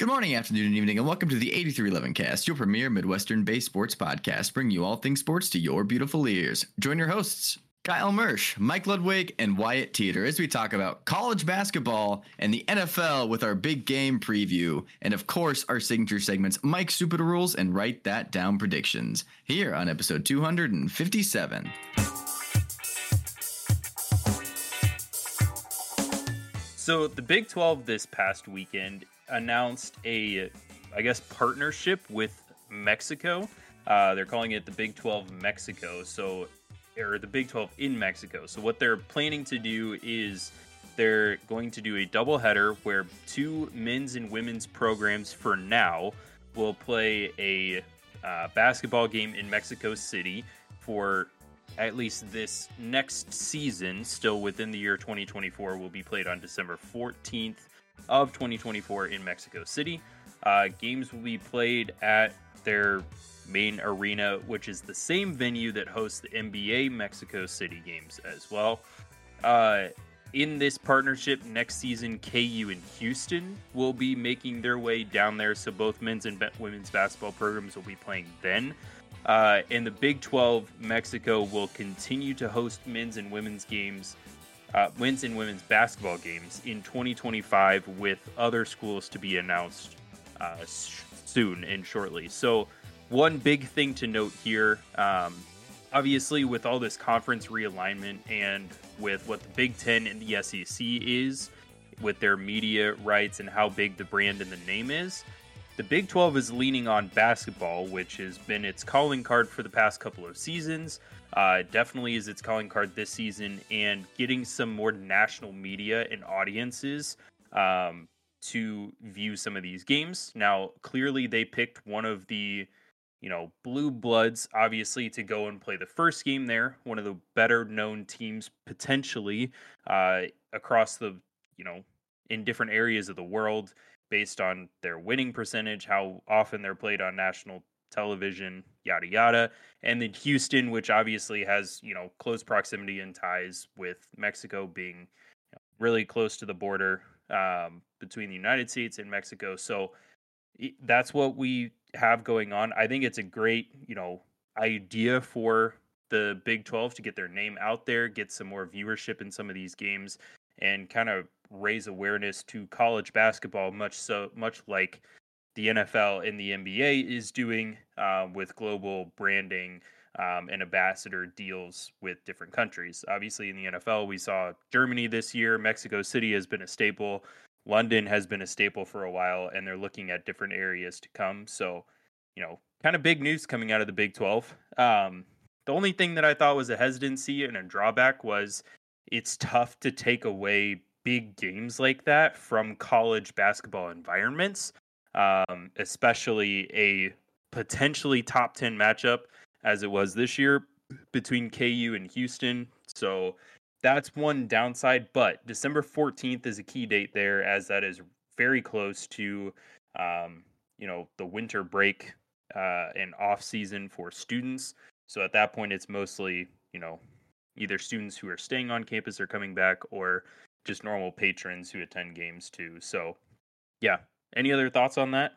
Good morning, afternoon, and evening, and welcome to the 8311 Cast, your premier Midwestern based sports podcast, bringing you all things sports to your beautiful ears. Join your hosts, Kyle Mersch, Mike Ludwig, and Wyatt Teeter as we talk about college basketball and the NFL with our big game preview, and of course, our signature segments, Mike Stupid Rules and Write That Down Predictions, here on episode 257. So the Big 12 this past weekend announced a, I guess, partnership with Mexico. Uh, they're calling it the Big 12 Mexico. So, or the Big 12 in Mexico. So what they're planning to do is they're going to do a doubleheader where two men's and women's programs for now will play a uh, basketball game in Mexico City for at least this next season, still within the year 2024, will be played on December 14th of 2024 in Mexico City. Uh, games will be played at their main arena, which is the same venue that hosts the NBA Mexico City games as well. Uh, in this partnership, next season, KU and Houston will be making their way down there. So both men's and women's basketball programs will be playing then. Uh, and the Big 12, Mexico will continue to host men's and women's games, uh, men's and women's basketball games in 2025 with other schools to be announced uh, soon and shortly. So, one big thing to note here um, obviously, with all this conference realignment and with what the Big Ten and the SEC is, with their media rights and how big the brand and the name is, the Big 12 is leaning on basketball, which has been its calling card for the past couple of seasons. Uh, definitely is its calling card this season, and getting some more national media and audiences um, to view some of these games. Now, clearly, they picked one of the you know, blue bloods, obviously, to go and play the first game there. One of the better known teams potentially uh, across the, you know, in different areas of the world based on their winning percentage, how often they're played on national television, yada yada. And then Houston, which obviously has, you know, close proximity and ties with Mexico being really close to the border um, between the United States and Mexico. So that's what we have going on. I think it's a great, you know, idea for the Big 12 to get their name out there, get some more viewership in some of these games, and kind of raise awareness to college basketball, much so much like the NFL and the NBA is doing uh, with global branding um, and ambassador deals with different countries. Obviously, in the NFL, we saw Germany this year. Mexico City has been a staple. London has been a staple for a while, and they're looking at different areas to come. So, you know, kind of big news coming out of the Big 12. Um, the only thing that I thought was a hesitancy and a drawback was it's tough to take away big games like that from college basketball environments, um, especially a potentially top 10 matchup as it was this year between KU and Houston. So that's one downside, but December 14th is a key date there as that is very close to um, you know the winter break uh, and off season for students. So at that point, it's mostly you know either students who are staying on campus or coming back, or just normal patrons who attend games too. So, yeah. Any other thoughts on that?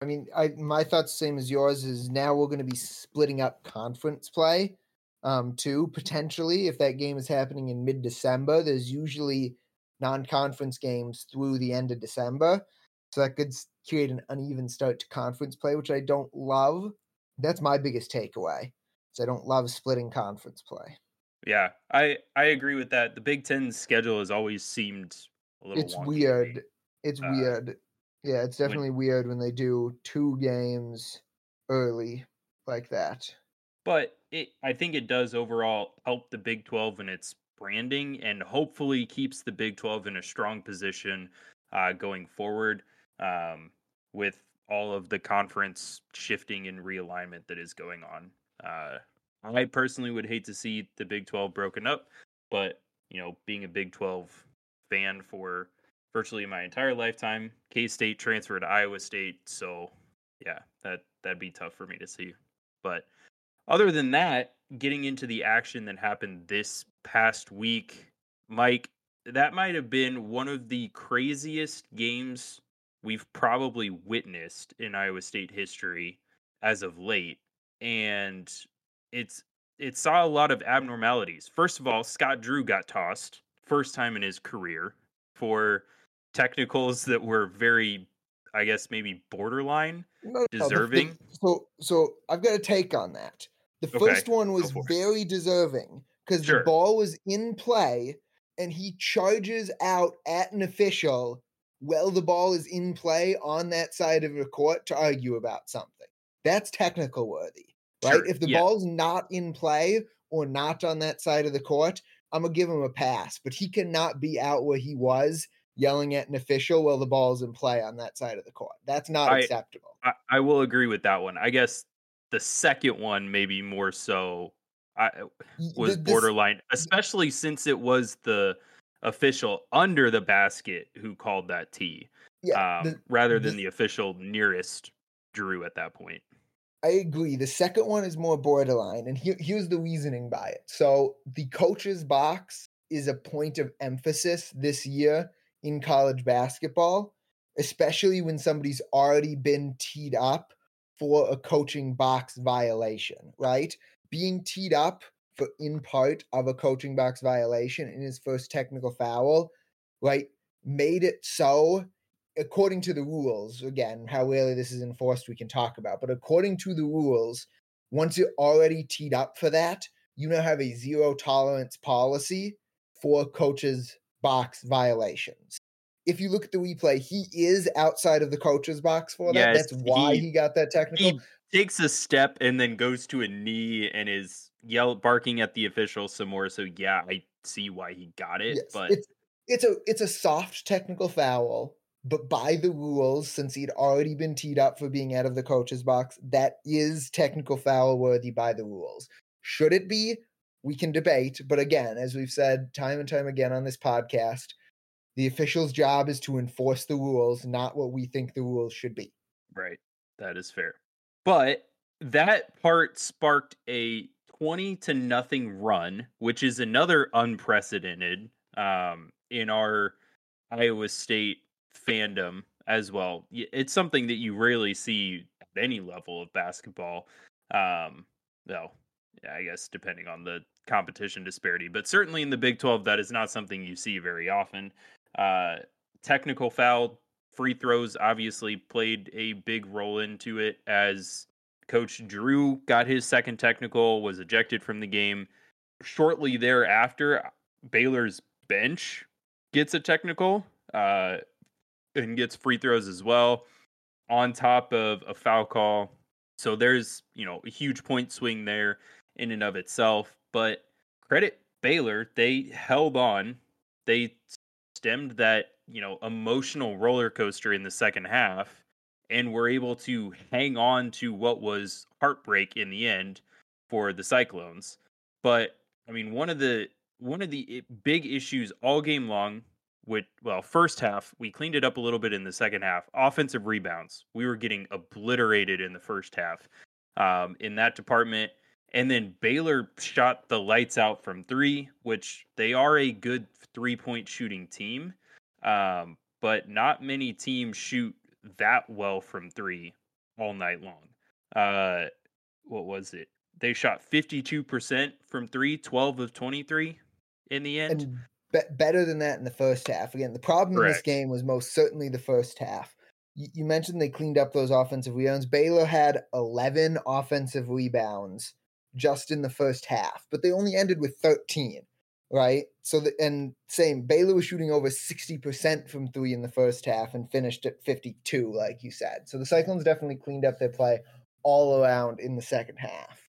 I mean, I my thoughts same as yours. Is now we're going to be splitting up conference play, um, too potentially if that game is happening in mid December. There's usually non-conference games through the end of December, so that could create an uneven start to conference play, which I don't love. That's my biggest takeaway. So I don't love splitting conference play. Yeah, I I agree with that. The Big Ten schedule has always seemed a little. It's weird. It's uh, weird. Yeah, it's definitely when, weird when they do two games early like that. But it, I think it does overall help the Big Twelve in its branding, and hopefully keeps the Big Twelve in a strong position uh, going forward. Um, with all of the conference shifting and realignment that is going on. Uh, I personally would hate to see the Big 12 broken up, but you know, being a Big 12 fan for virtually my entire lifetime, K State transferred to Iowa State, so yeah, that that'd be tough for me to see. But other than that, getting into the action that happened this past week, Mike, that might have been one of the craziest games we've probably witnessed in Iowa State history as of late. And it's it saw a lot of abnormalities. First of all, Scott Drew got tossed first time in his career for technicals that were very I guess maybe borderline No, no, the- deserving. so so I've got a take on that. The Okay, first one was very deserving because Sure. the ball was in play and he charges out at an official while the ball is in play on that side of the court to argue about something. That's technical worthy. Right? Sure, If the yeah. ball's not in play or not on that side of the court, I'm gonna give him a pass. But he cannot be out where he was yelling at an official while the ball's in play on that side of the court. That's not I- acceptable. I, I will agree with that one. I guess the second one maybe more so I was th- this- borderline, especially since it was the official under the basket who called that tee, Yeah, um, the- rather than the- the official nearest Drew at that point. I agree. The second one is more borderline, and here, here's the reasoning by it. So the coach's box is a point of emphasis this year in college basketball, especially when somebody's already been teed up for a coaching box violation, right? Being teed up for in part of a coaching box violation in his first technical foul, right, made it so according to the rules, again, how rarely this is enforced, we can talk about, but according to the rules, once you're already teed up for that, you now have a zero tolerance policy for coaches' box violations. If you look at the replay, he is outside of the coach's box for that. Yes, That's why he- he, got that technical. He takes a step and then goes to a knee and is yell barking at the official some more. So yeah, I see why he got it, Yes, but it's it's a it's a soft technical foul, but by the rules, since he'd already been teed up for being out of the coach's box, that is technical foul worthy by the rules. Should it be? We can debate, but again, as we've said time and time again on this podcast, the official's job is to enforce the rules, not what we think the rules should be. Right. That is fair. But that part sparked a 20 to nothing run, which is another unprecedented um, in our Iowa State fandom as well. It's something that you rarely see at any level of basketball. Um, yeah I guess depending on the competition disparity, but certainly in the Big 12, that is not something you see very often. Uh, technical foul free throws obviously played a big role into it as coach Drew got his second technical was ejected from the game. Shortly thereafter Baylor's bench gets a technical uh and gets free throws as well on top of a foul call. So there's you know a huge point swing there in and of itself but credit Baylor they held on. They stemmed that you know emotional roller coaster in the second half and were able to hang on to what was heartbreak in the end for the cyclones. But i mean one of the one of the big issues all game long with well first half we cleaned it up a little bit in the second half. Offensive rebounds. We were getting obliterated in the first half. Um, in that department and then Baylor shot the lights out from three, which they are a good three point shooting team. Um, but not many teams shoot that well from three all night long. Uh, what was it? They shot 52% from three, 12 of 23 in the end. and be- better than that in the first half. Again, the problem in this game was most certainly the first half. You, you mentioned they cleaned up those offensive rebounds. Baylor had 11 offensive rebounds just in the first half, but they only ended with 13, right? So, the, and same, Baylor was shooting over 60% from three in the first half and finished at 52, like you said. So the Cyclones definitely cleaned up their play all around in the second half.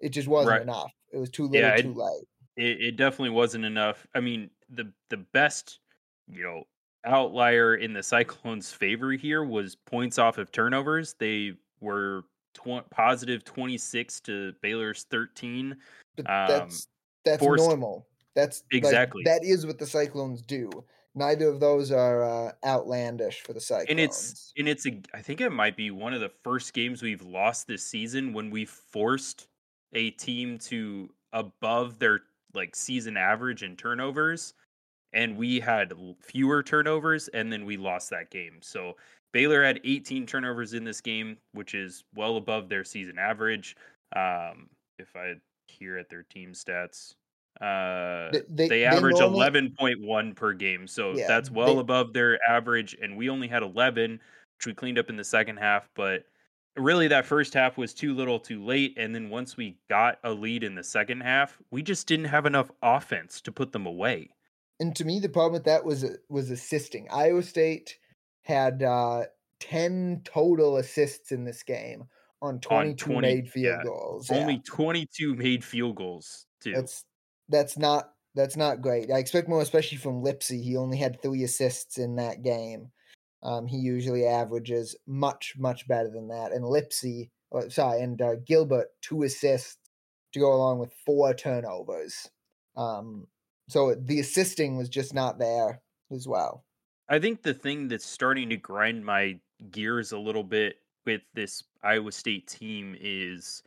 It just wasn't Right. enough. It was too little, Yeah, it- too late. it, it definitely wasn't enough. I mean, the the best, you know, outlier in the Cyclones' favor here was points off of turnovers. They were tw- positive 26 to Baylor's 13. But Um, that's that's forced- normal. That's like, Exactly. that is what the Cyclones do. Neither of those are uh, outlandish for the Cyclones. And it's and it's a I think it might be one of the first games we've lost this season when we forced a team to above their like season average in turnovers and we had fewer turnovers and then we lost that game. So Baylor had 18 turnovers in this game, which is well above their season average. Um, if I here at their team stats, uh, they, they, they average 11.1 per game, so yeah, that's well they, above their average. And we only had 11, which we cleaned up in the second half. But really, that first half was too little, too late. And then once we got a lead in the second half, we just didn't have enough offense to put them away. And to me, the problem with that was was assisting. Iowa State had uh, 10 total assists in this game on 22 on 20, made field yeah. goals. Only yeah. 22 made field goals, too. That's that's not that's not great. I expect more, especially from Lipsey. He only had three assists in that game. Um, he usually averages much much better than that. And Lipsey, oh, sorry, and uh, Gilbert two assists to go along with four turnovers. Um, so the assisting was just not there as well. I think the thing that's starting to grind my gears a little bit with this Iowa State team is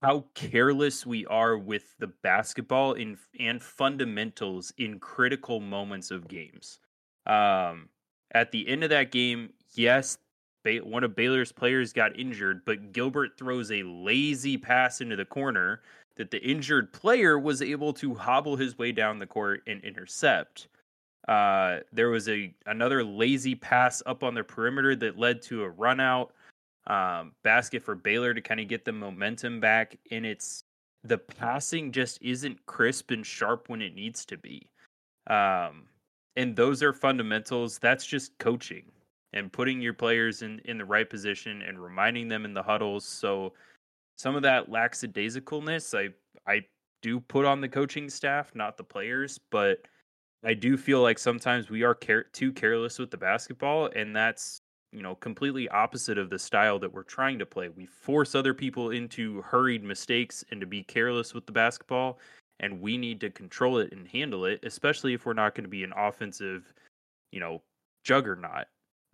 how careless we are with the basketball in, and fundamentals in critical moments of games. Um, at the end of that game, yes, one of Baylor's players got injured, but Gilbert throws a lazy pass into the corner that the injured player was able to hobble his way down the court and intercept. Uh, there was a another lazy pass up on the perimeter that led to a run out um, basket for Baylor to kind of get the momentum back. And it's the passing just isn't crisp and sharp when it needs to be. Um, and those are fundamentals. That's just coaching and putting your players in, in the right position and reminding them in the huddles. So some of that lackadaisicalness, I I do put on the coaching staff, not the players, but I do feel like sometimes we are care- too careless with the basketball, and that's you know completely opposite of the style that we're trying to play. We force other people into hurried mistakes and to be careless with the basketball, and we need to control it and handle it, especially if we're not going to be an offensive, you know, juggernaut.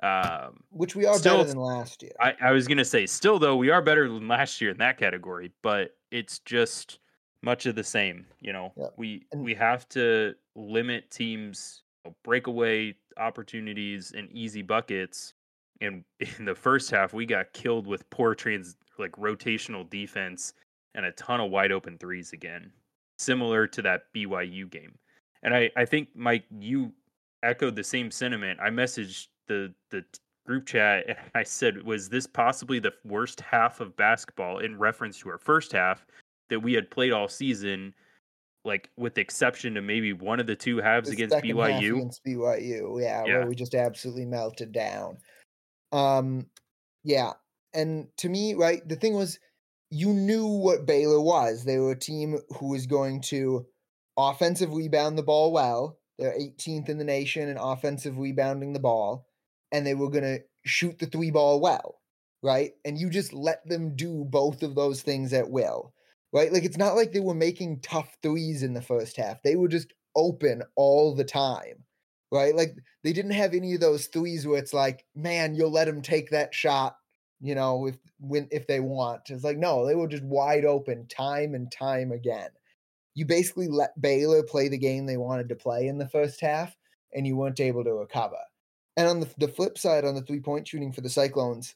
Um, Which we are still, better than last year. I, I was going to say, still though, we are better than last year in that category, but it's just much of the same. You know, yeah. we and, we have to limit teams uh, breakaway opportunities and easy buckets. And in the first half, we got killed with poor trans like rotational defense and a ton of wide open threes again, similar to that BYU game. And I, I think Mike, you echoed the same sentiment. I messaged the the group chat and I said, was this possibly the worst half of basketball in reference to our first half that we had played all season? Like with the exception to maybe one of the two halves the against BYU. against BYU, yeah, yeah, where we just absolutely melted down. Um, yeah, and to me, right, the thing was, you knew what Baylor was. They were a team who was going to offensive rebound the ball well. They're 18th in the nation in offensive rebounding the ball, and they were going to shoot the three ball well, right? And you just let them do both of those things at will right? Like it's not like they were making tough threes in the first half. They were just open all the time, right? Like they didn't have any of those threes where it's like, man, you'll let them take that shot, you know, if when if they want. It's like no, they were just wide open time and time again. You basically let Baylor play the game they wanted to play in the first half, and you weren't able to recover. And on the, the flip side, on the three point shooting for the Cyclones,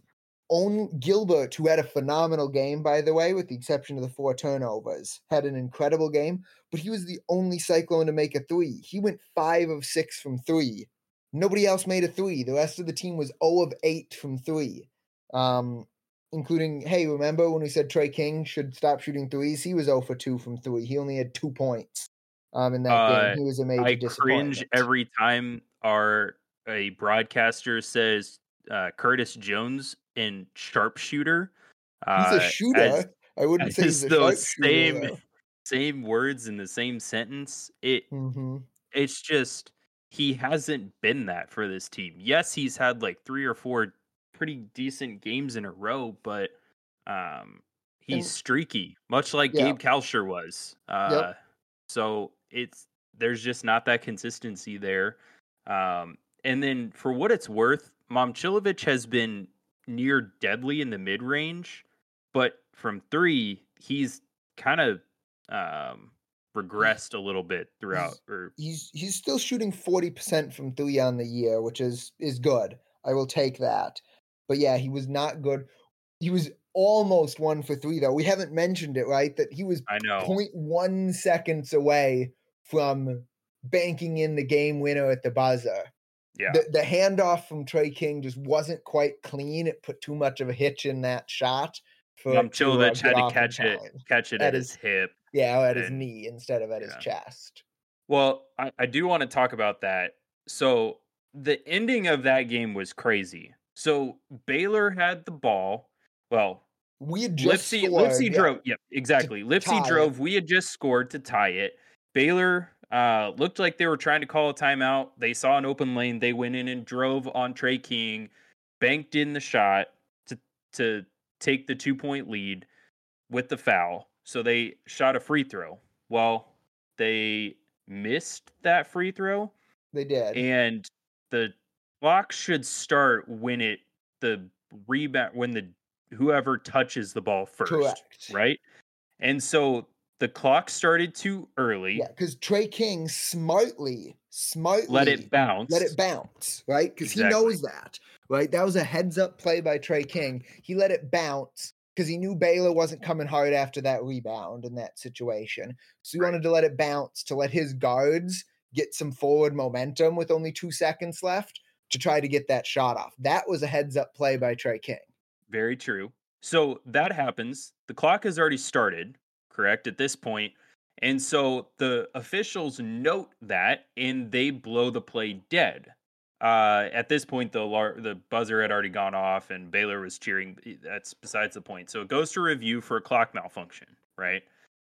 own Gilbert, who had a phenomenal game, by the way, with the exception of the four turnovers, had an incredible game, but he was the only Cyclone to make a three. He went five of six from three. Nobody else made a three. The rest of the team was 0 of 8 from three. Um, including, hey, remember when we said Tre King should stop shooting threes? He was 0 for 2 from three. He only had two points um, in that uh, game. He was a major I cringe every time our a broadcaster says uh, Curtis Jones in sharpshooter. Uh, he's a uh, shooter. As, I wouldn't say he's those same same words in the same sentence. It mm-hmm. it's just he hasn't been that for this team. Yes, he's had like three or four pretty decent games in a row, but um, he's and, streaky, much like yeah. Gabe Kalscheur was. Uh, yep. So it's there's just not that consistency there. Um, and then for what it's worth, Momcilovic has been near deadly in the mid range, but from three, he's kind of um, regressed a little bit throughout. He's, or he's he's still shooting forty percent from three on the year, which is is good. I will take that. But yeah, he was not good. He was almost one for three though. We haven't mentioned it, right? That he was I know. 0.1 seconds away from banking in the game winner at the buzzer. Yeah. The, the handoff from Tre King just wasn't quite clean. It put too much of a hitch in that shot. For Um, had to catch it, catch it At at his his- hip. Yeah, at his knee instead of at his chest. Well, I, I do want to talk about that. So the ending of that game was crazy. So Baylor had the ball. Well, We had just Lipsey, scored, Lipsey yeah. drove. Yep, exactly. tie Lipsey it. drove. We had just scored to tie it. Baylor uh, looked like they were trying to call a timeout. They saw an open lane. They went in and drove on Tre King, banked in the shot to to take the two point lead with the foul. So they shot a free throw. Well, they missed that free throw They did. and the clock should start when it the rebound when the whoever touches the ball first Correct. right and so the clock started too early Yeah, because Tre King smartly, smartly let it bounce let it bounce, right? Because Exactly. he knows that, right? That was a heads up play by Tre King. He let it bounce because he knew Baylor wasn't coming hard after that rebound in that situation. So he Right. wanted to let it bounce to let his guards get some forward momentum with only two seconds left to try to get that shot off. That was a heads up play by Tre King. very true so that happens the clock has already started correct at this point and so the officials note that and they blow the play dead uh, at this point, the lar- the buzzer had already gone off, and Baylor was cheering. eh, That's besides the point. So it goes to review for a clock malfunction, right?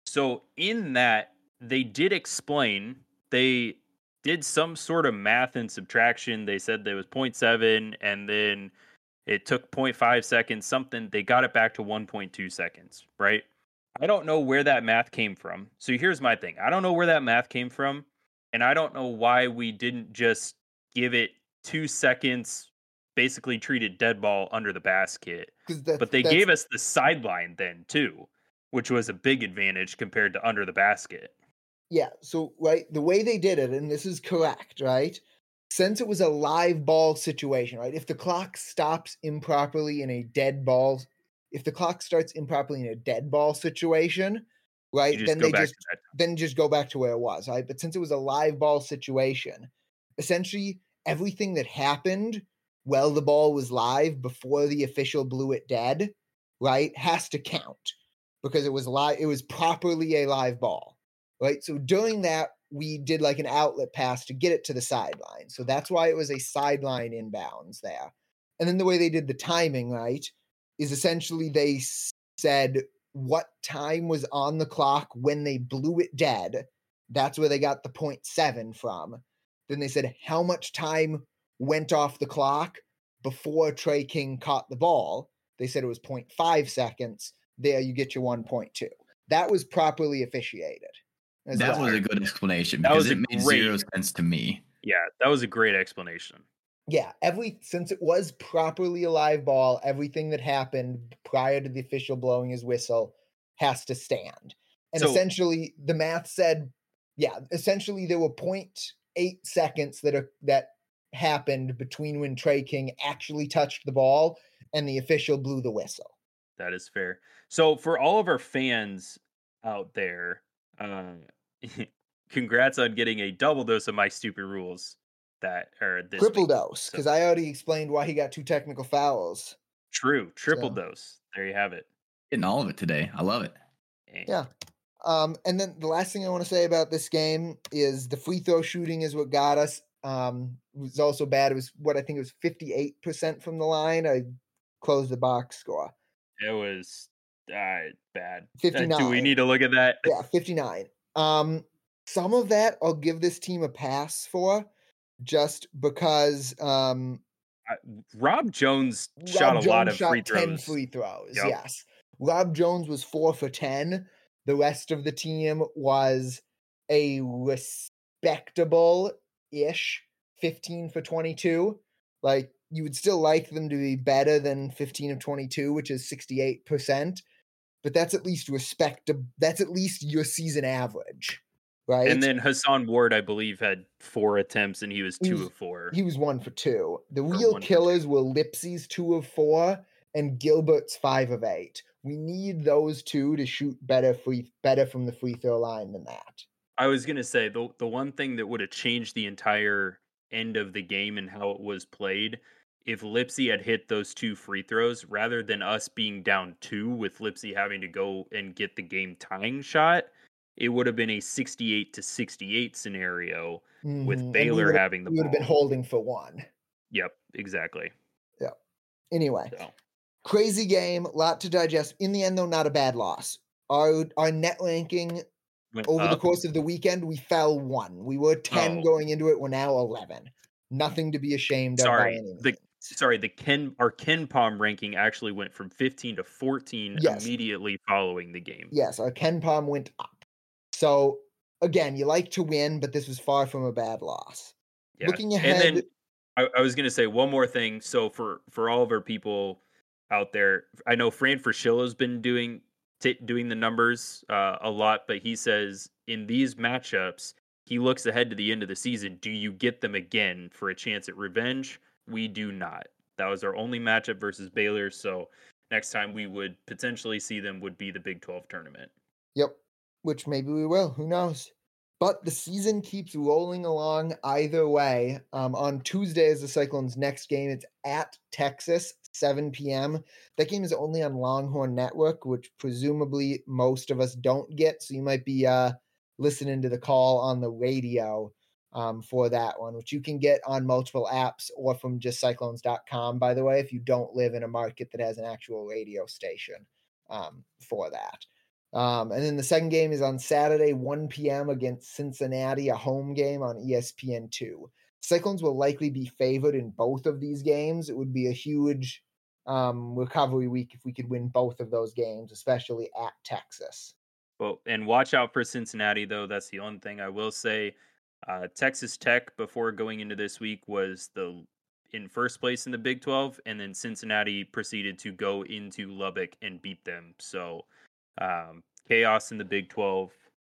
So in that, they did explain they did some sort of math and subtraction. They said there was 0.7, and then it took 0.5 seconds, something. They got it back to 1.2 seconds, right? I don't know where that math came from. So here's my thing I don't know where that math came from, and I don't know why we didn't just give it two seconds, basically treat it dead ball under the basket. But they gave us the sideline then too, which was a big advantage compared to under the basket. Yeah, so right, the way they did it, and this is correct, right? Since it was a live ball situation, right? If the clock stops improperly in a dead ball, if the clock starts improperly in a dead ball situation, right, then they just then just go back to where it was, right? But since it was a live ball situation, essentially everything that happened while the ball was live before the official blew it dead, right, has to count because it was live. It was properly a live ball, right? So during that, we did like an outlet pass to get it to the sideline. So that's why it was a sideline inbounds there. And then the way they did the timing, right, is essentially they said what time was on the clock when they blew it dead. That's where they got the 0.7 from. Then they said how much time went off the clock before Tre King caught the ball. They said it was 0.5 seconds. There you get your 1.2. That was properly officiated. as That well. was a good explanation That because was it made great- zero sense to me. Yeah, that was a great explanation. Yeah, every since it was properly a live ball, everything that happened prior to the official blowing his whistle has to stand. And So- essentially, the math said, yeah, essentially there were 0.8 seconds that are that happened between when Tre King actually touched the ball and the official blew the whistle. That is fair. So for all of our fans out there, uh, congrats on getting a double dose of my stupid rules that or this Triple week. dose, So- because I already explained why he got two technical fouls. True, triple So- dose. There you have it. Getting all of it today. I love it. Eh, Yeah. Um, and then the last thing I want to say about this game is the free throw shooting is what got us. Um, it was also bad. It was what I think it was 58% from the line. I closed the box score. It was uh, bad. Fifty nine. Do we need to look at that? Yeah, 59. Um, some of that I'll give this team a pass for just because um I- Rob Jones Rob shot a lot of shot free 10 free throws. Yep. Yes. Rob Jones was 4 for 10. The rest of the team was a respectable ish 15 for 22. Like you would still like them to be better than 15 of 22, which is 68%, but that's at least respectable. That's at least your season average. Right? And then Hason Ward, I believe, had four attempts and he was He two was- of four. he was one for two. The Or real one for two. killers were Lipsey's two of four and Gilbert's five of eight. We need those two to shoot better free better from the free throw line than that. I was gonna say the the one thing that would have changed the entire end of the game and how it was played if Lipsey had hit those two free throws rather than us being down two with Lipsey having to go and get the game tying shot, it would have been a 68 to 68 scenario Mhm, with Baylor having the we would have been holding for one. Yep, exactly. Yeah. Anyway, So crazy game, lot to digest. In the end, though, not a bad loss. Our our net ranking went over the course of the weekend, we fell one. We were 10 Oh. going into it. We're now 11. Nothing to be ashamed of by Sorry, any the sorry, the Ken our KenPom ranking actually went from 15 to 14 Yes. immediately following the game. Yes, our KenPom went up. So again, you like to win, but this was far from a bad loss. Yeah. Looking and ahead, then I, I was going to say one more thing. So for for all of our people out there, I know Fran Fraschilla has been doing t- doing the numbers uh, a lot, but he says in these matchups, he looks ahead to the end of the season. Do you get them again for a chance at revenge? We do not. That was our only matchup versus Baylor. So next time we would potentially see them would be the Big 12 tournament. Yep. Which maybe we will. Who knows? But the season keeps rolling along either way. Um, on Tuesday is the Cyclones' next game. It's at Texas, 7 p.m. That game is only on Longhorn Network, which presumably most of us don't get. So you might be uh, listening to the call on the radio um, for that one, which you can get on multiple apps or from just cyclones.com, by the way, if you don't live in a market that has an actual radio station um, for that. Um, and then the second game is on Saturday, 1 p.m. against Cincinnati, a home game on E ESPN2. Cyclones will likely be favored in both of these games. It would be a huge um, recovery week if we could win both of those games, especially at Texas. Well, and watch out for Cincinnati, though. That's the only thing I will say. Uh, Texas Tech, before going into this week, was the in first place in the Big 12, and then Cincinnati proceeded to go into Lubbock and beat them. So um, chaos in the Big 12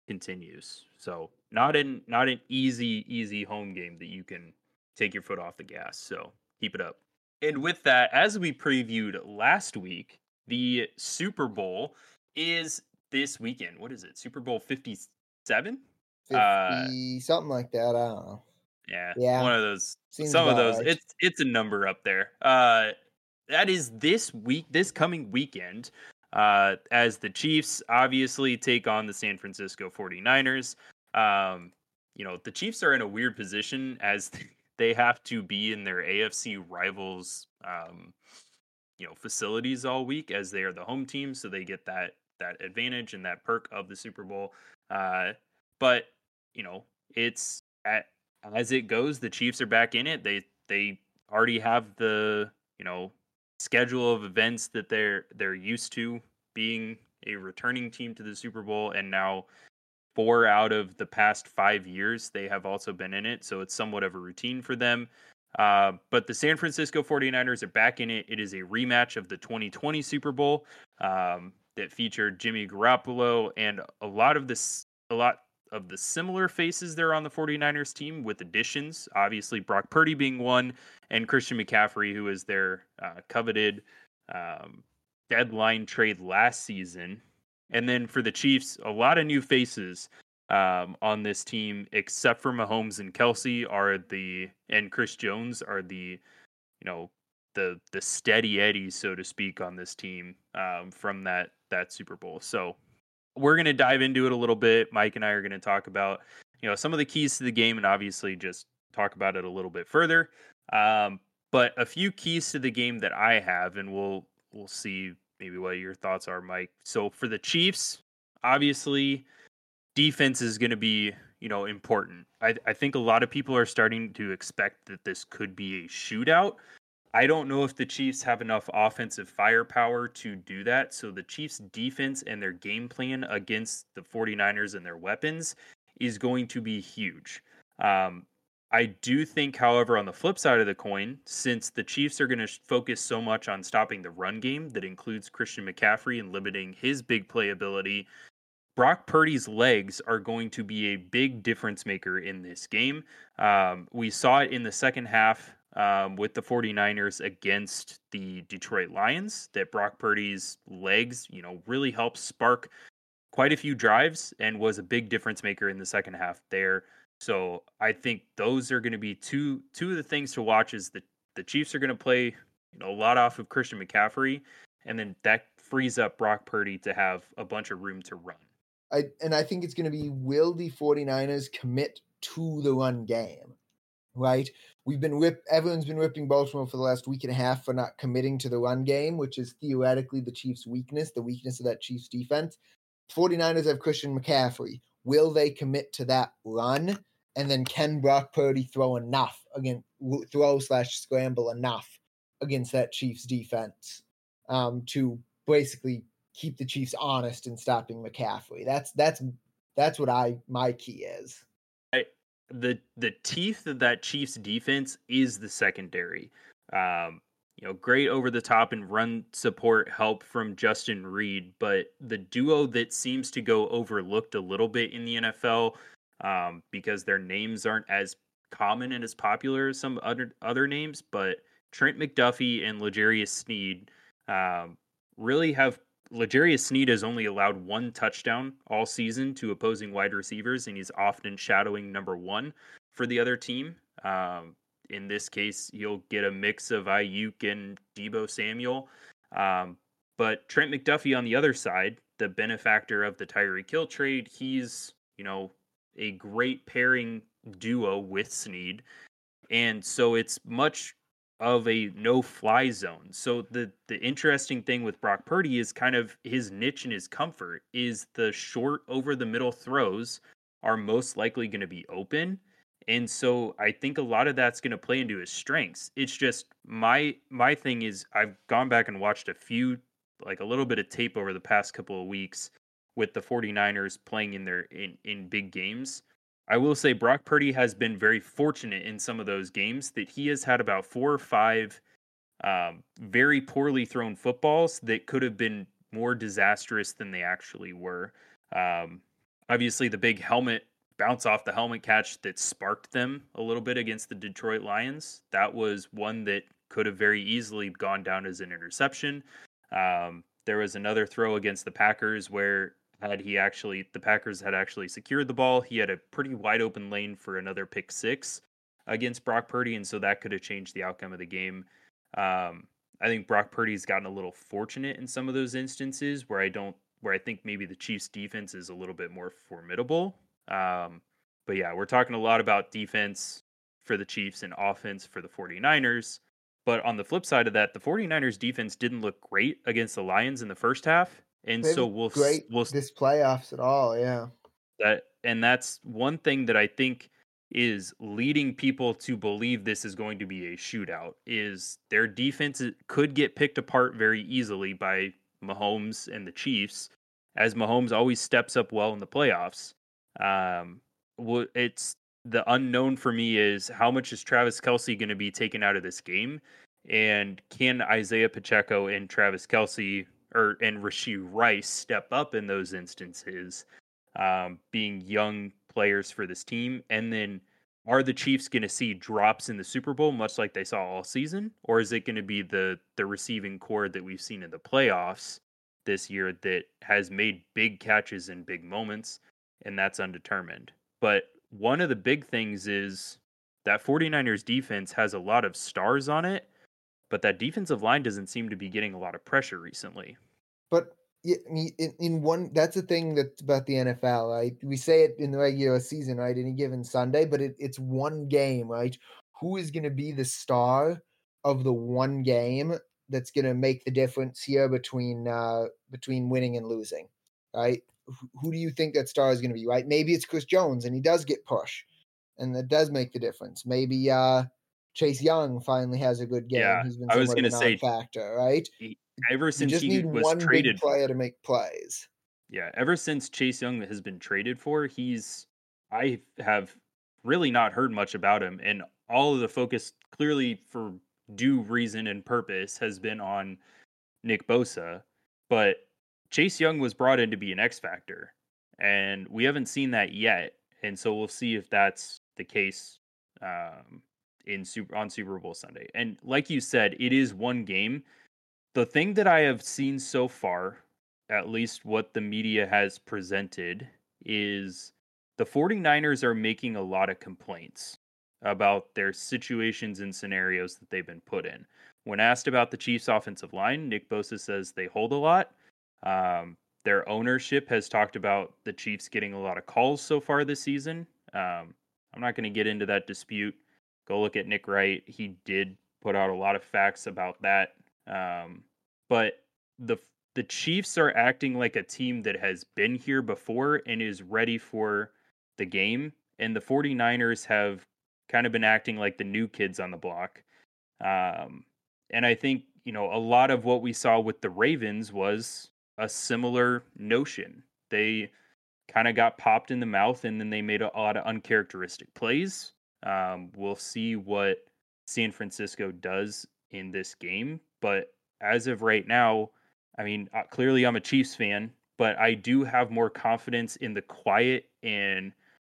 continues. So not an not an easy easy home game that you can take your foot off the gas. So keep it up. And with that, as we previewed last week, the Super Bowl is this weekend. What is it? Super Bowl 57? 50, Uh, something like that. I don't know. Yeah. Yeah, One of those seems some of those right. it's it's a number up there. Uh that is this week this coming weekend. Uh as the Chiefs obviously take on the San Francisco 49ers. Um you know, the Chiefs are in a weird position as they have to be in their AFC rivals um you know facilities all week as they are the home team so they get that that advantage and that perk of the Super Bowl. Uh but you know, it's at as it goes, the Chiefs are back in it. They they already have the you know schedule of events that they're they're used to being a returning team to the Super Bowl, and now four out of the past five years they have also been in it. So it's somewhat of a routine for them. Uh, but the San Francisco 49ers are back in it. It is a rematch of the 2020 Super Bowl um, that featured Jimmy Garoppolo and a lot of this, a lot of the similar faces there on the 49ers team with additions. Obviously, Brock Purdy being one, and Christian McCaffrey, who is their uh, coveted um, deadline trade last season. And then for the Chiefs, a lot of new faces um, on this team, except for Mahomes and Kelce, are the and Chris Jones are the, you know, the the steady eddies, so to speak, on this team um, from that that Super Bowl. So we're going to dive into it a little bit. Mike and I are going to talk about, you know, some of the keys to the game and obviously just talk about it a little bit further. Um, but a few keys to the game that I have, and we'll we'll see maybe what your thoughts are, Mike. So for the Chiefs, obviously, defense is going to be you know important. I, I think a lot of people are starting to expect that this could be a shootout. I don't know if the Chiefs have enough offensive firepower to do that. So the Chiefs' defense and their game plan against the 49ers and their weapons is going to be huge. Um, I do think, however, on the flip side of the coin, since the Chiefs are going to focus so much on stopping the run game that includes Christian McCaffrey and limiting his big play ability, Brock Purdy's legs are going to be a big difference maker in this game. Um, we saw it in the second half um, with the 49ers against the Detroit Lions that Brock Purdy's legs, you know, really helped spark quite a few drives and was a big difference maker in the second half there. So I think those are going to be two two of the things to watch is the the Chiefs are going to play you know a lot off of Christian McCaffrey and then that frees up Brock Purdy to have a bunch of room to run. I and I think it's going to be will the 49ers commit to the run game? Right? We've been rip everyone's been ripping Baltimore for the last week and a half for not committing to the run game, which is theoretically the Chiefs' weakness, the weakness of that Chiefs defense. 49ers have Christian McCaffrey. Will they commit to that run? And then can Brock Purdy throw enough again throw slash scramble enough against that Chiefs defense um, to basically keep the Chiefs honest in stopping McCaffrey. That's that's that's what I my key is. The the teeth of that Chiefs defense is the secondary. Um, you know, great over the top and run support help from Justin Reid, but the duo that seems to go overlooked a little bit in the NFL um, because their names aren't as common and as popular as some other other names, but Trent McDuffie and L'Jarius Sneed um, really have L'Jarius Sneed has only allowed one touchdown all season to opposing wide receivers, and he's often shadowing number one for the other team. Um, in this case, you'll get a mix of Aiyuk and Deebo Samuel. Um, but Trent McDuffie on the other side, the benefactor of the Tyreek Hill trade, he's, you know, a great pairing duo with Sneed. And so it's much of a no fly zone. So the the interesting thing with Brock Purdy is kind of his niche and his comfort is the short over the middle throws are most likely going to be open. And so I think a lot of that's going to play into his strengths. It's just my my thing is I've gone back and watched a few like a little bit of tape over the past couple of weeks with the 49ers playing in their in in big games I will say Brock Purdy has been very fortunate in some of those games that he has had about four or five um, very poorly thrown footballs that could have been more disastrous than they actually were. Um, obviously, the big helmet bounce off the helmet catch that sparked them a little bit against the Detroit Lions. That was one that could have very easily gone down as an interception. Um, there was another throw against the Packers where had he actually the Packers had actually secured the ball, he had a pretty wide open lane for another pick six against Brock Purdy, and so that could have changed the outcome of the game. Um, I think Brock Purdy's gotten a little fortunate in some of those instances where I don't where I think maybe the Chiefs defense is a little bit more formidable. Um, but yeah, we're talking a lot about defense for the Chiefs and offense for the 49ers. But on the flip side of that, the 49ers defense didn't look great against the Lions in the first half. And They've so we'll great we'll this playoffs at all. Yeah. that and that's one thing that I think is leading people to believe this is going to be a shootout is their defense could get picked apart very easily by Mahomes and the Chiefs as Mahomes always steps up well in the playoffs. Um it's the unknown for me is how much is Travis Kelce going to be taken out of this game and can Isaiah Pacheco and Travis Kelce or and Rashee Rice step up in those instances, um, being young players for this team, and then are the Chiefs going to see drops in the Super Bowl, much like they saw all season, or is it going to be the the receiving corps that we've seen in the playoffs this year that has made big catches in big moments, and that's undetermined. But one of the big things is that 49ers defense has a lot of stars on it but that defensive line doesn't seem to be getting a lot of pressure recently. But in, one, that's the thing that's about the NFL, right? We say it in the regular season, right? Any given Sunday, but it, it's one game, right? Who is going to be the star of the one game that's going to make the difference here between uh between winning and losing, right? Who, who do you think that star is going to be, right? Maybe it's Chris Jones, and he does get push, and that does make the difference. Maybe uh Chase Young finally has a good game. Yeah, He's been I was gonna a say- factor, right? Ever You since just he need was one traded, big player to make plays. yeah, ever since Chase Young has been traded for, he's I have really not heard much about him, and all of the focus, clearly for due reason and purpose, has been on Nick Bosa. But Chase Young was brought in to be an X factor, and we haven't seen that yet. And so we'll see if that's the case um, in super on Super Bowl Sunday. And like you said, it is one game. The thing that I have seen so far, at least what the media has presented, is the 49ers are making a lot of complaints about their situations and scenarios that they've been put in. When asked about the Chiefs' offensive line, Nick Bosa says they hold a lot. Um, their ownership has talked about the Chiefs getting a lot of calls so far this season. Um, I'm not going to get into that dispute. Go look at Nick Wright. He did put out a lot of facts about that. Um, but the the Chiefs are acting like a team that has been here before and is ready for the game. And the 49ers have kind of been acting like the new kids on the block. Um, and I think, you know, a lot of what we saw with the Ravens was a similar notion. They kind of got popped in the mouth and then they made a, a lot of uncharacteristic plays. Um, we'll see what San Francisco does in this game. But as of right now, I mean, uh, clearly I'm a Chiefs fan, but I do have more confidence in the quiet and,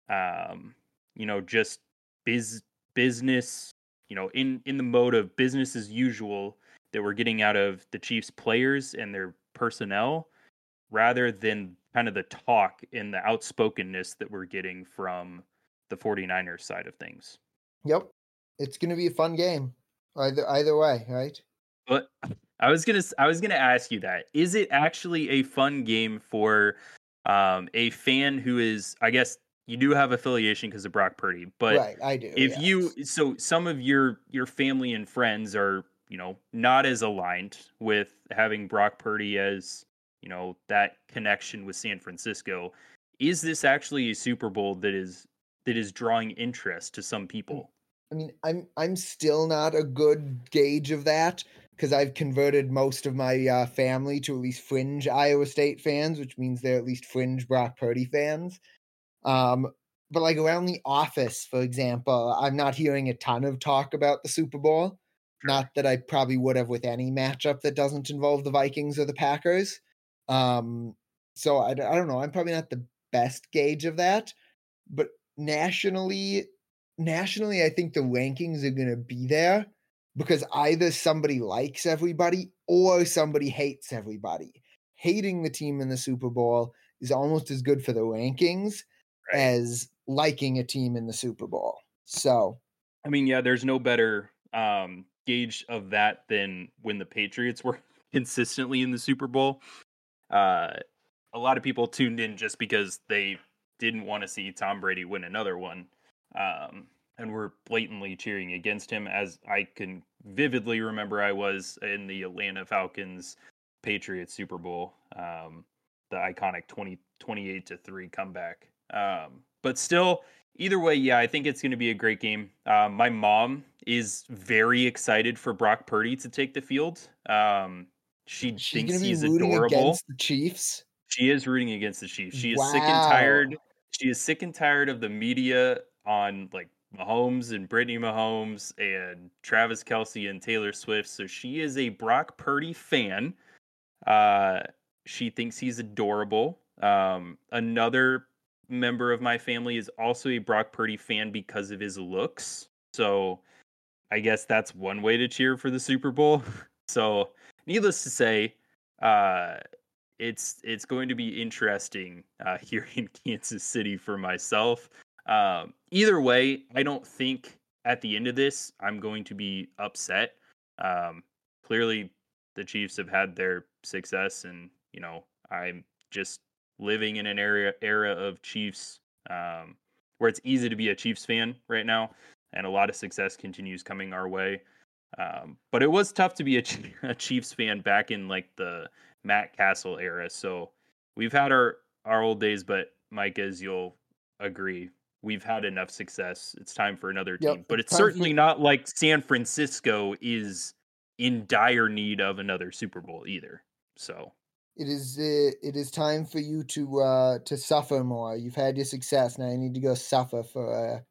um, you know, just biz business, you know, in in the mode of business as usual that we're getting out of the Chiefs players and their personnel rather than kind of the talk and the outspokenness that we're getting from the 49ers side of things. Yep. It's going to be a fun game. Either either way, right? But I was going to I was going to ask you that. Is it actually a fun game for um, a fan who is I guess you do have affiliation because of Brock Purdy, but right, I do. If yes. you so some of your your family and friends are you know not as aligned with having Brock Purdy as you know that connection with San Francisco. Is this actually a Super Bowl that is that is drawing interest to some people? I mean, I'm I'm still not a good gauge of that because I've converted most of my uh, family to at least fringe Iowa State fans, which means they're at least fringe Brock Purdy fans. Um, but like around the office, for example, I'm not hearing a ton of talk about the Super Bowl. Not that I probably would have with any matchup that doesn't involve the Vikings or the Packers. Um, so I, I don't know. I'm probably not the best gauge of that, but nationally, nationally, I think the rankings are going to be there because either somebody likes everybody or somebody hates everybody. Hating the team in the Super Bowl is almost as good for the rankings right. as liking a team in the Super Bowl. So, I mean, yeah, there's no better um, gauge of that than when the Patriots were consistently in the Super Bowl. Uh, a lot of people tuned in just because they didn't want to see Tom Brady win another one. Um, and were blatantly cheering against him, as I can vividly remember I was in the Atlanta Falcons Patriots Super Bowl, um, the iconic 20, 28 to 3 comeback. Um, but still, either way, yeah, I think it's going to be a great game. Um, my mom is very excited for Brock Purdy to take the field. Um, she She's thinks he's adorable. the Chiefs. She is rooting against the Chiefs. She is wow. sick and tired. She is sick and tired of the media on like Mahomes and Brittany Mahomes and Travis Kelce and Taylor Swift. So she is a Brock Purdy fan. Uh, she thinks he's adorable. Um, another member of my family is also a Brock Purdy fan because of his looks. So I guess that's one way to cheer for the Super Bowl. so needless to say, uh, it's it's going to be interesting uh, here in Kansas City for myself. Um, either way, I don't think at the end of this I'm going to be upset. Um, clearly, the Chiefs have had their success, and you know I'm just living in an area era of Chiefs um, where it's easy to be a Chiefs fan right now, and a lot of success continues coming our way. Um, but it was tough to be a, a, Chiefs fan back in like the Matt Cassel era. So we've had our our old days, but Mike, as you'll agree, we've had enough success. It's time for another team. Yep, but it's certainly for... not like San Francisco is in dire need of another Super Bowl either. So it is uh, it is time for you to uh to suffer more. You've had your success now. You need to go suffer for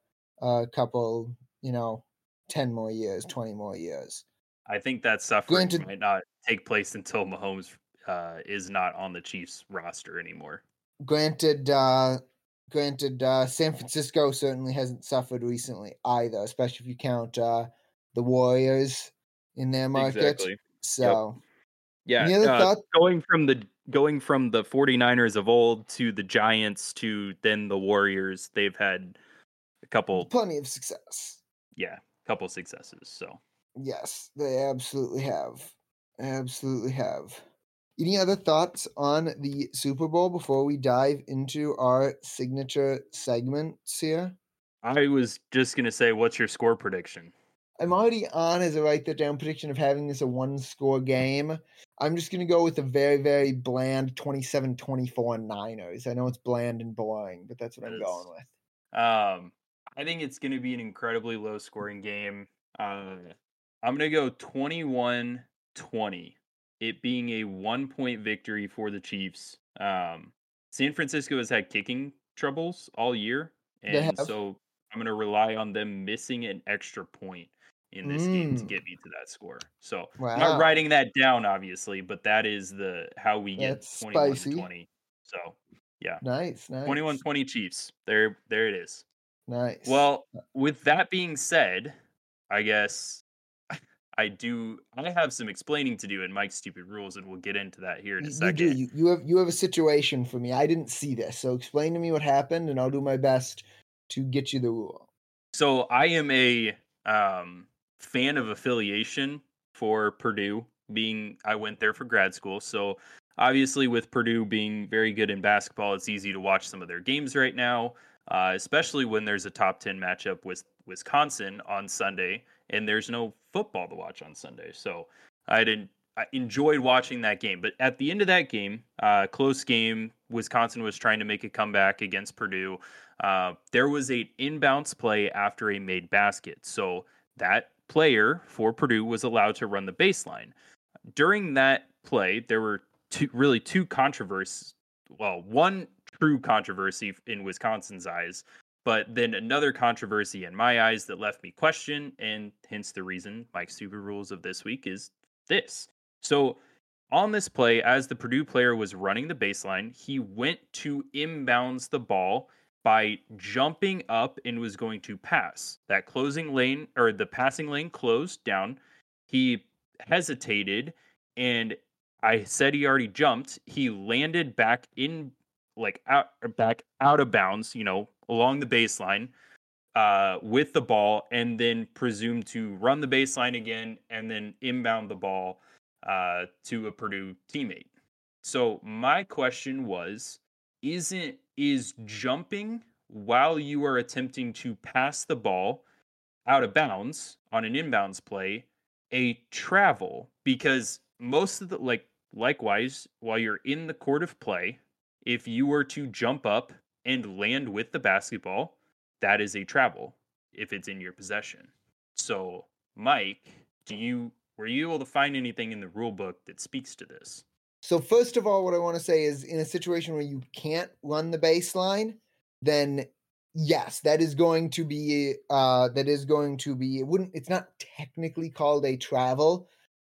a, a couple, you know, ten more years, twenty more years. I think that suffering to... might not take place until Mahomes uh, is not on the Chiefs roster anymore. granted, uh, granted, uh, San Francisco certainly hasn't suffered recently either, especially if you count uh, the Warriors in their market. Exactly. So, Yeah, Any other uh, going from the going from the 49ers of old to the Giants to then the Warriors, they've had a couple plenty of success. yeah, a couple successes. So Yes, they absolutely have. Absolutely have. Any other thoughts on the Super Bowl before we dive into our signature segments here? I was just gonna say, what's your score prediction? I'm already on as a write that down prediction of having this a one score game. I'm just going to go with a very, very bland 27 24 Niners. I know it's bland and boring, but that's what I'm It going with. Um, I think it's going to be an incredibly low scoring game. Uh, I'm going to go 21 20, it being a one point victory for the Chiefs. Um, San Francisco has had kicking troubles all year. And so I'm going to rely on them missing an extra point in this game to Mm. get me to that score. So I'm Wow. not writing that down, obviously, but that is the how we get That's 21 spicy. to 20. So yeah, Nice, nice. 21 20 Chiefs. There, there it is. Nice. Well, with that being said, I guess I do. I have some explaining to do in Mike's stupid rules, and we'll get into that here in a you, you second. do. You, you have you have a situation for me. I didn't see this, so explain to me what happened, and I'll do my best to get you the rule. So I am a um, fan of affiliation for Purdue. Being I went there for grad school, so obviously with Purdue being very good in basketball, it's easy to watch some of their games right now. Uh, especially when there's a top ten matchup with Wisconsin on Sunday, and there's no football to watch on Sunday. So I didn't. I enjoyed watching that game, but at the end of that game, uh, close game, Wisconsin was trying to make a comeback against Purdue. Uh, there was a inbounds play after a made basket. So that player for Purdue was allowed to run the baseline. During that play, there were two really two controversies. Well, one true controversy in Wisconsin's eyes, but then another controversy in my eyes that left me question, and hence the reason Mike's super rules of this week is this. So on this play, as the Purdue player was running the baseline, he went to inbounds the ball by jumping up and was going to pass. That closing lane or the passing lane closed down. He hesitated and I said he already jumped. He landed back in like out back out of bounds, you know, along the baseline uh with the ball and then presumed to run the baseline again and then inbound the ball uh to a Purdue teammate. So my question was isn't is jumping while you are attempting to pass the ball out of bounds on an inbounds play a travel because most of the like likewise while you're in the court of play if you were to jump up and land with the basketball that is a travel if it's in your possession so mike do you were you able to find anything in the rule book that speaks to this So first of all, what I want to say is, in a situation where you can't run the baseline, then yes, that is going to be uh, that is going to be. It wouldn't. It's not technically called a travel,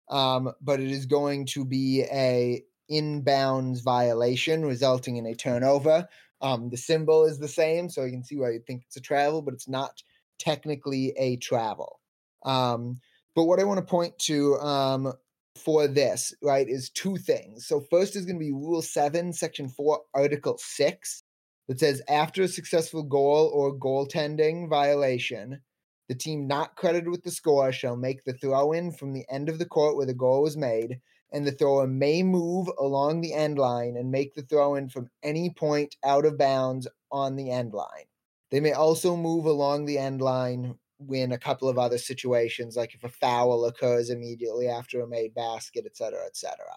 um, but it is going to be a inbounds violation resulting in a turnover. Um, the symbol is the same, so you can see why you think it's a travel, but it's not technically a travel. Um, but what I want to point to um, for this, right, is two things. So first is going to be Rule 7, Section 4, Article 6, that says after a successful goal or goaltending violation, the team not credited with the score shall make the throw in from the end of the court where the goal was made, and the thrower may move along the end line and make the throw in from any point out of bounds on the end line. They may also move along the end line in a couple of other situations, like if a foul occurs immediately after a made basket, et cetera, et cetera.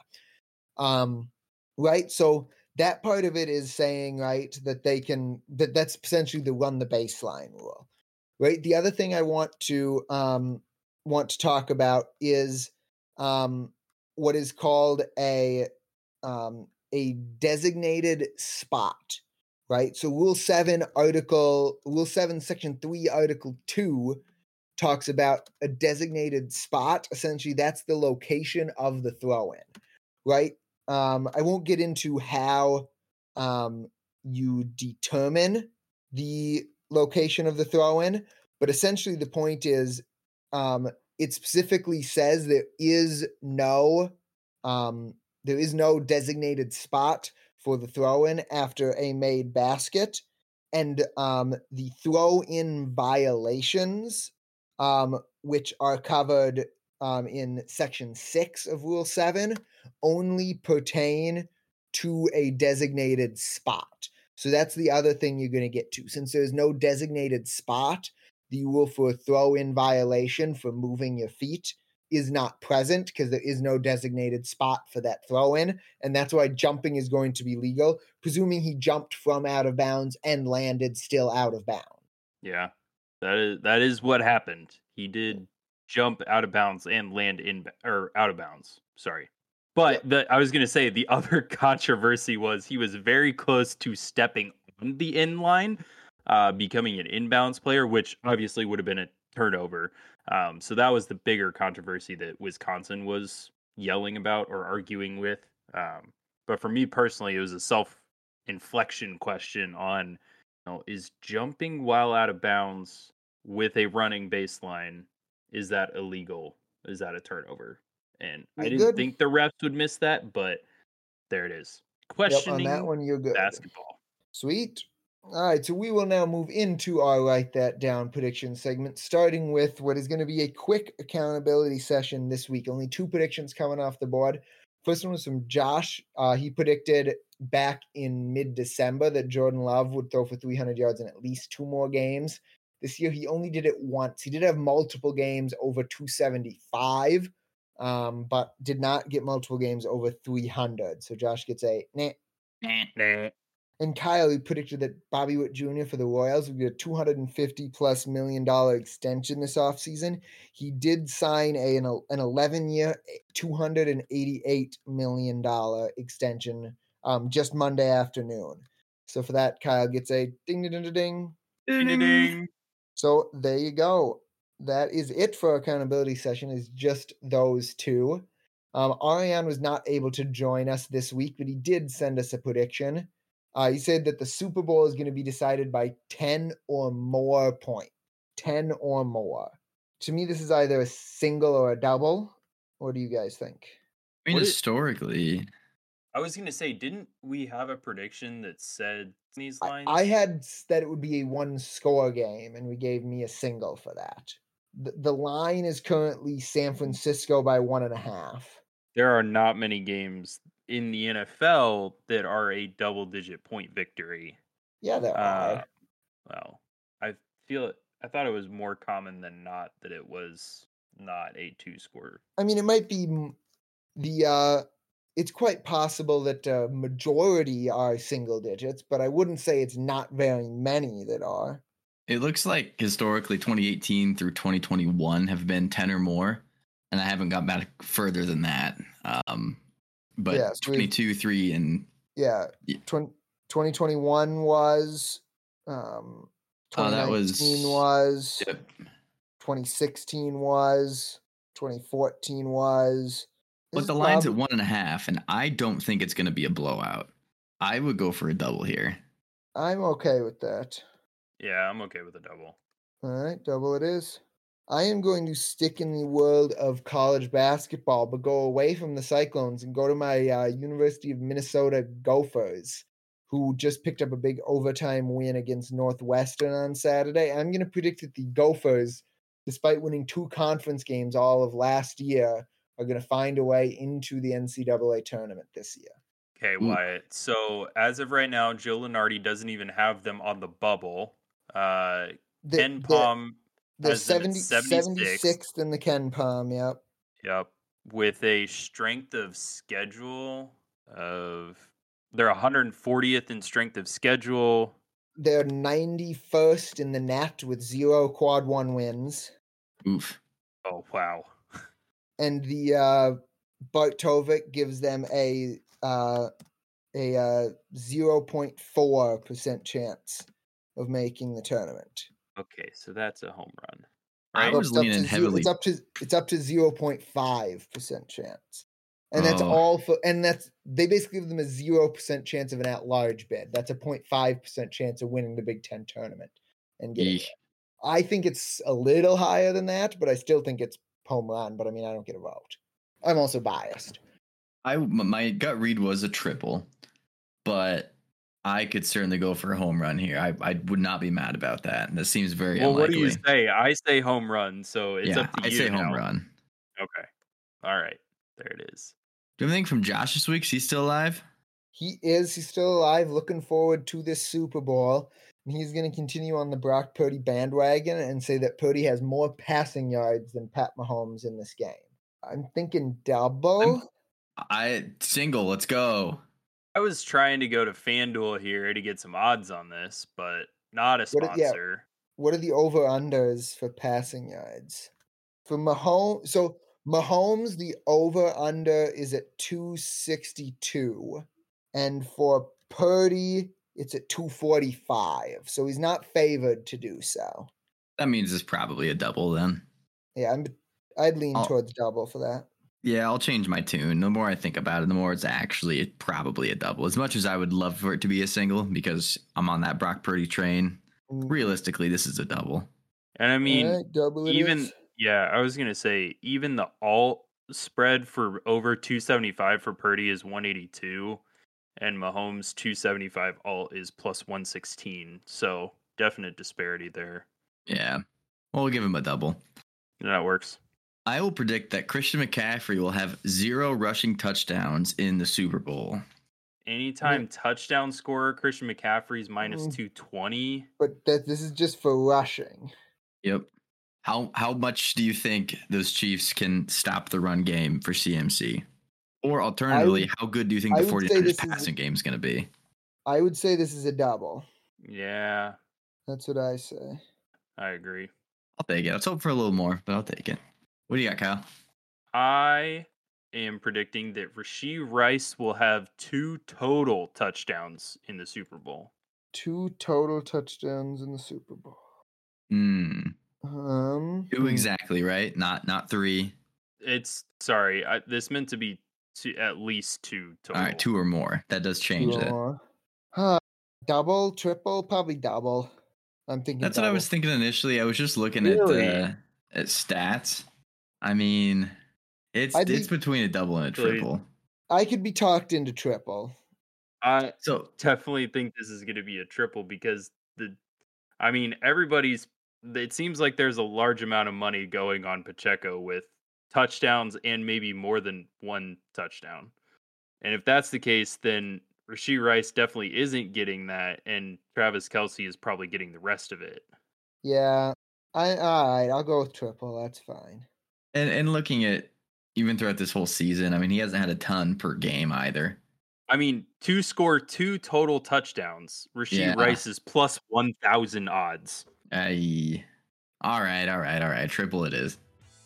Um, right. So that part of it is saying, right, that they can that that's essentially the run the baseline rule. Right. The other thing I want to um want to talk about is um what is called a um a designated spot right? So Rule 7, Article, Rule 7, Section 3, Article 2 talks about a designated spot. Essentially, that's the location of the throw in, right? Um, I won't get into how um, you determine the location of the throw in, but essentially the point is um, it specifically says there is no um, there is no designated spot for the throw in after a made basket, and um, the throw in violations, um, which are covered um, in section six of Rule seven, only pertain to a designated spot. So that's the other thing you're going to get to. Since there's no designated spot, the rule for throw in violation for moving your feet is not present because there is no designated spot for that throw in. And that's why jumping is going to be legal, presuming he jumped from out of bounds and landed still out of bounds. Yeah. That is that is what happened. He did jump out of bounds and land in or out of bounds. Sorry. But the I was gonna say the other controversy was he was very close to stepping on the end line, uh, becoming an inbounds player, which obviously would have been a turnover. Um, so that was the bigger controversy that Wisconsin was yelling about or arguing with. Um, but for me personally, it was a self inflection question on you know, is jumping while out of bounds with a running baseline is that illegal? Is that a turnover? And I didn't good. think the refs would miss that, but there it is. Yep, Questioning on that one, you're good. basketball. Sweet. All right, so we will now move into our write that down prediction segment, starting with what is going to be a quick accountability session this week. Only two predictions coming off the board. First one was from Josh. Uh, he predicted back in mid December that Jordan Love would throw for 300 yards in at least two more games. This year, he only did it once. He did have multiple games over 275, um, but did not get multiple games over 300. So Josh gets a nah. Nah. And Kyle, he predicted that Bobby Witt Jr. for the Royals would get a 250 plus million dollar extension this offseason. He did sign a an, an 11 year, 288 million dollar extension um, just Monday afternoon. So for that, Kyle gets a ding ding ding ding. ding. Ding, ding, ding. So there you go. That is it for accountability session. Is just those two. Um, Ariane was not able to join us this week, but he did send us a prediction. Uh, he said that the Super Bowl is going to be decided by 10 or more point. 10 or more. To me, this is either a single or a double. What do you guys think? I mean, What it- historically, I was gonna say, didn't we have a prediction that said these I, lines? I had that it would be a one score game, and we gave me a single for that. The, the line is currently San Francisco by one and a half. there are not many games in the NFL that are a double digit point victory. Yeah, there Uh, are. well, I feel it. I thought it was more common than not that it was not a two score. I mean, it might be the. uh It's quite possible that uh, majority are single digits, but I wouldn't say it's not very many that are. it looks like historically 2018 through 2021 have been 10 or more. And I haven't got back further than that. Um, but Yeah, so we've- 22, 3, and Yeah, Yeah. twen- 2021 was. Um, Oh, that was- was. yep. 2016 was. 2014 was. But the line's prob- at one and a half, and I don't think it's going to be a blowout. I would go for a double here. I'm okay with that. Yeah, I'm okay with a double. All right, double it is. I am going to stick in the world of college basketball, but go away from the Cyclones and go to my uh, University of Minnesota Gophers, who just picked up a big overtime win against Northwestern on Saturday. I'm going to predict that the Gophers, despite winning two conference games all of last year, are going to find a way into the NCAA tournament this year. Okay, Ooh. Wyatt. So as of right now, Joe Lunardi doesn't even have them on the bubble. Uh, The, Ken the- Palm the has 70, 76th. 76th in the KenPom, yep. Yep. With a strength of schedule of they're 140th in strength of schedule. They're 91st in the net with zero quad one wins. Oof. Oh wow. And the uh Bart Torvik gives them a uh a uh 0.4% chance of making the tournament. Okay, so that's a home run. I was it's up leaning to ze- heavily- It's up to it's up to 0.5% chance. And that's Oh. all for, and that's they basically give them a zero percent chance of an at-large bid. That's a 0.5 percent chance of winning the Big Ten tournament and getting. I think it's a little higher than that, but I still think it's home run. But I mean, I don't get a vote. I'm also biased. I my gut read was a triple, but I could certainly go for a home run here. I, I would not be mad about that. That seems very Well, what do you say? I say home run, so it's yeah, up to I you. I say home now. run. Okay. All right. There it is. Do you have anything from Josh this week? Is he still alive? He is. He's still alive. Looking forward to this Super Bowl. And he's going to continue on the Brock Purdy bandwagon and say that Purdy has more passing yards than Pat Mahomes in this game. I'm thinking double. I single. Let's go. I was trying to go to FanDuel here to get some odds on this, but not a What it- yeah. sponsor. what are the over unders for passing yards? For Mahomes, so Mahomes, the over under is at 262. And for Purdy, it's at 245. So he's not favored to do so. That means it's probably a double then. Yeah, I'm I'd lean I'll- towards double for that. Yeah, I'll change my tune. The more I think about it, the more it's actually probably a double. As much as I would love for it to be a single because I'm on that Brock Purdy train. Realistically, this is a double. And I mean, alright, double it even is. yeah, I was gonna say even the alt spread for over 275 for Purdy is 182, and Mahomes 275 alt is plus 116. So definite disparity there. Yeah. Well, we'll give him a double. That works. I will predict that Christian McCaffrey will have zero rushing touchdowns in the Super Bowl. Anytime touchdown scorer Christian McCaffrey's minus Mm. 220. But that this is just for rushing. Yep. How how much do you think those Chiefs can stop the run game for CMC? Or alternatively, how good do you think I the would 49ers this is- passing game is going to be? I would say this is a double. Yeah, That's what I say. I agree. I'll take it. Let's hope for a little more, but I'll take it. What do you got, Kyle? I am predicting that Rashee Rice will have two total touchdowns in the Super Bowl. Two total touchdowns in the Super Bowl. Hmm. Um, Two hmm. exactly, right? Not not three. It's sorry, I, this meant to be two, at least two total. All right, two or more. That does change Two it. more. Huh, double, triple, probably double. I'm thinking. That's what I was thinking initially. I was just looking Really? at uh, at stats. I mean, it's I'd it's be- between a double and a triple. I could be talked into triple. I So definitely think this is going to be a triple because the, I mean, everybody's. It seems like there's a large amount of money going on Pacheco with touchdowns and maybe more than one touchdown. And if that's the case, then Rashee Rice definitely isn't getting that, and Travis Kelce is probably getting the rest of it. Yeah. I all right. I'll go with triple. That's fine. And and looking at even throughout this whole season, I mean, he hasn't had a ton per game either. I mean, to score two total touchdowns, Rashee Yeah. Rice is plus 1,000 odds. Aye. All right, all right, all right. Triple it is.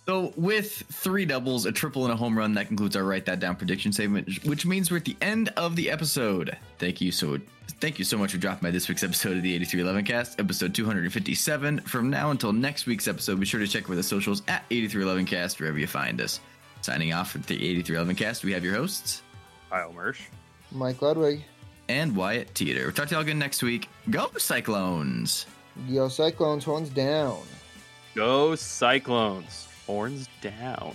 So with three doubles, a triple, and a home run, that concludes our write that down prediction segment, which means we're at the end of the episode. Thank you so thank you so much for dropping by this week's episode of the 8311 cast, episode 257. From now until next week's episode, be sure to check for the socials at 8311 cast wherever you find us. Signing off for the 8311 cast, we have your hosts Kyle Mersch. Mike Ludwig. and Wyatt Teeter. We'll talk to y'all again next week. Go Cyclones! Yo, Cyclones horns down. Go Cyclones. Horns down.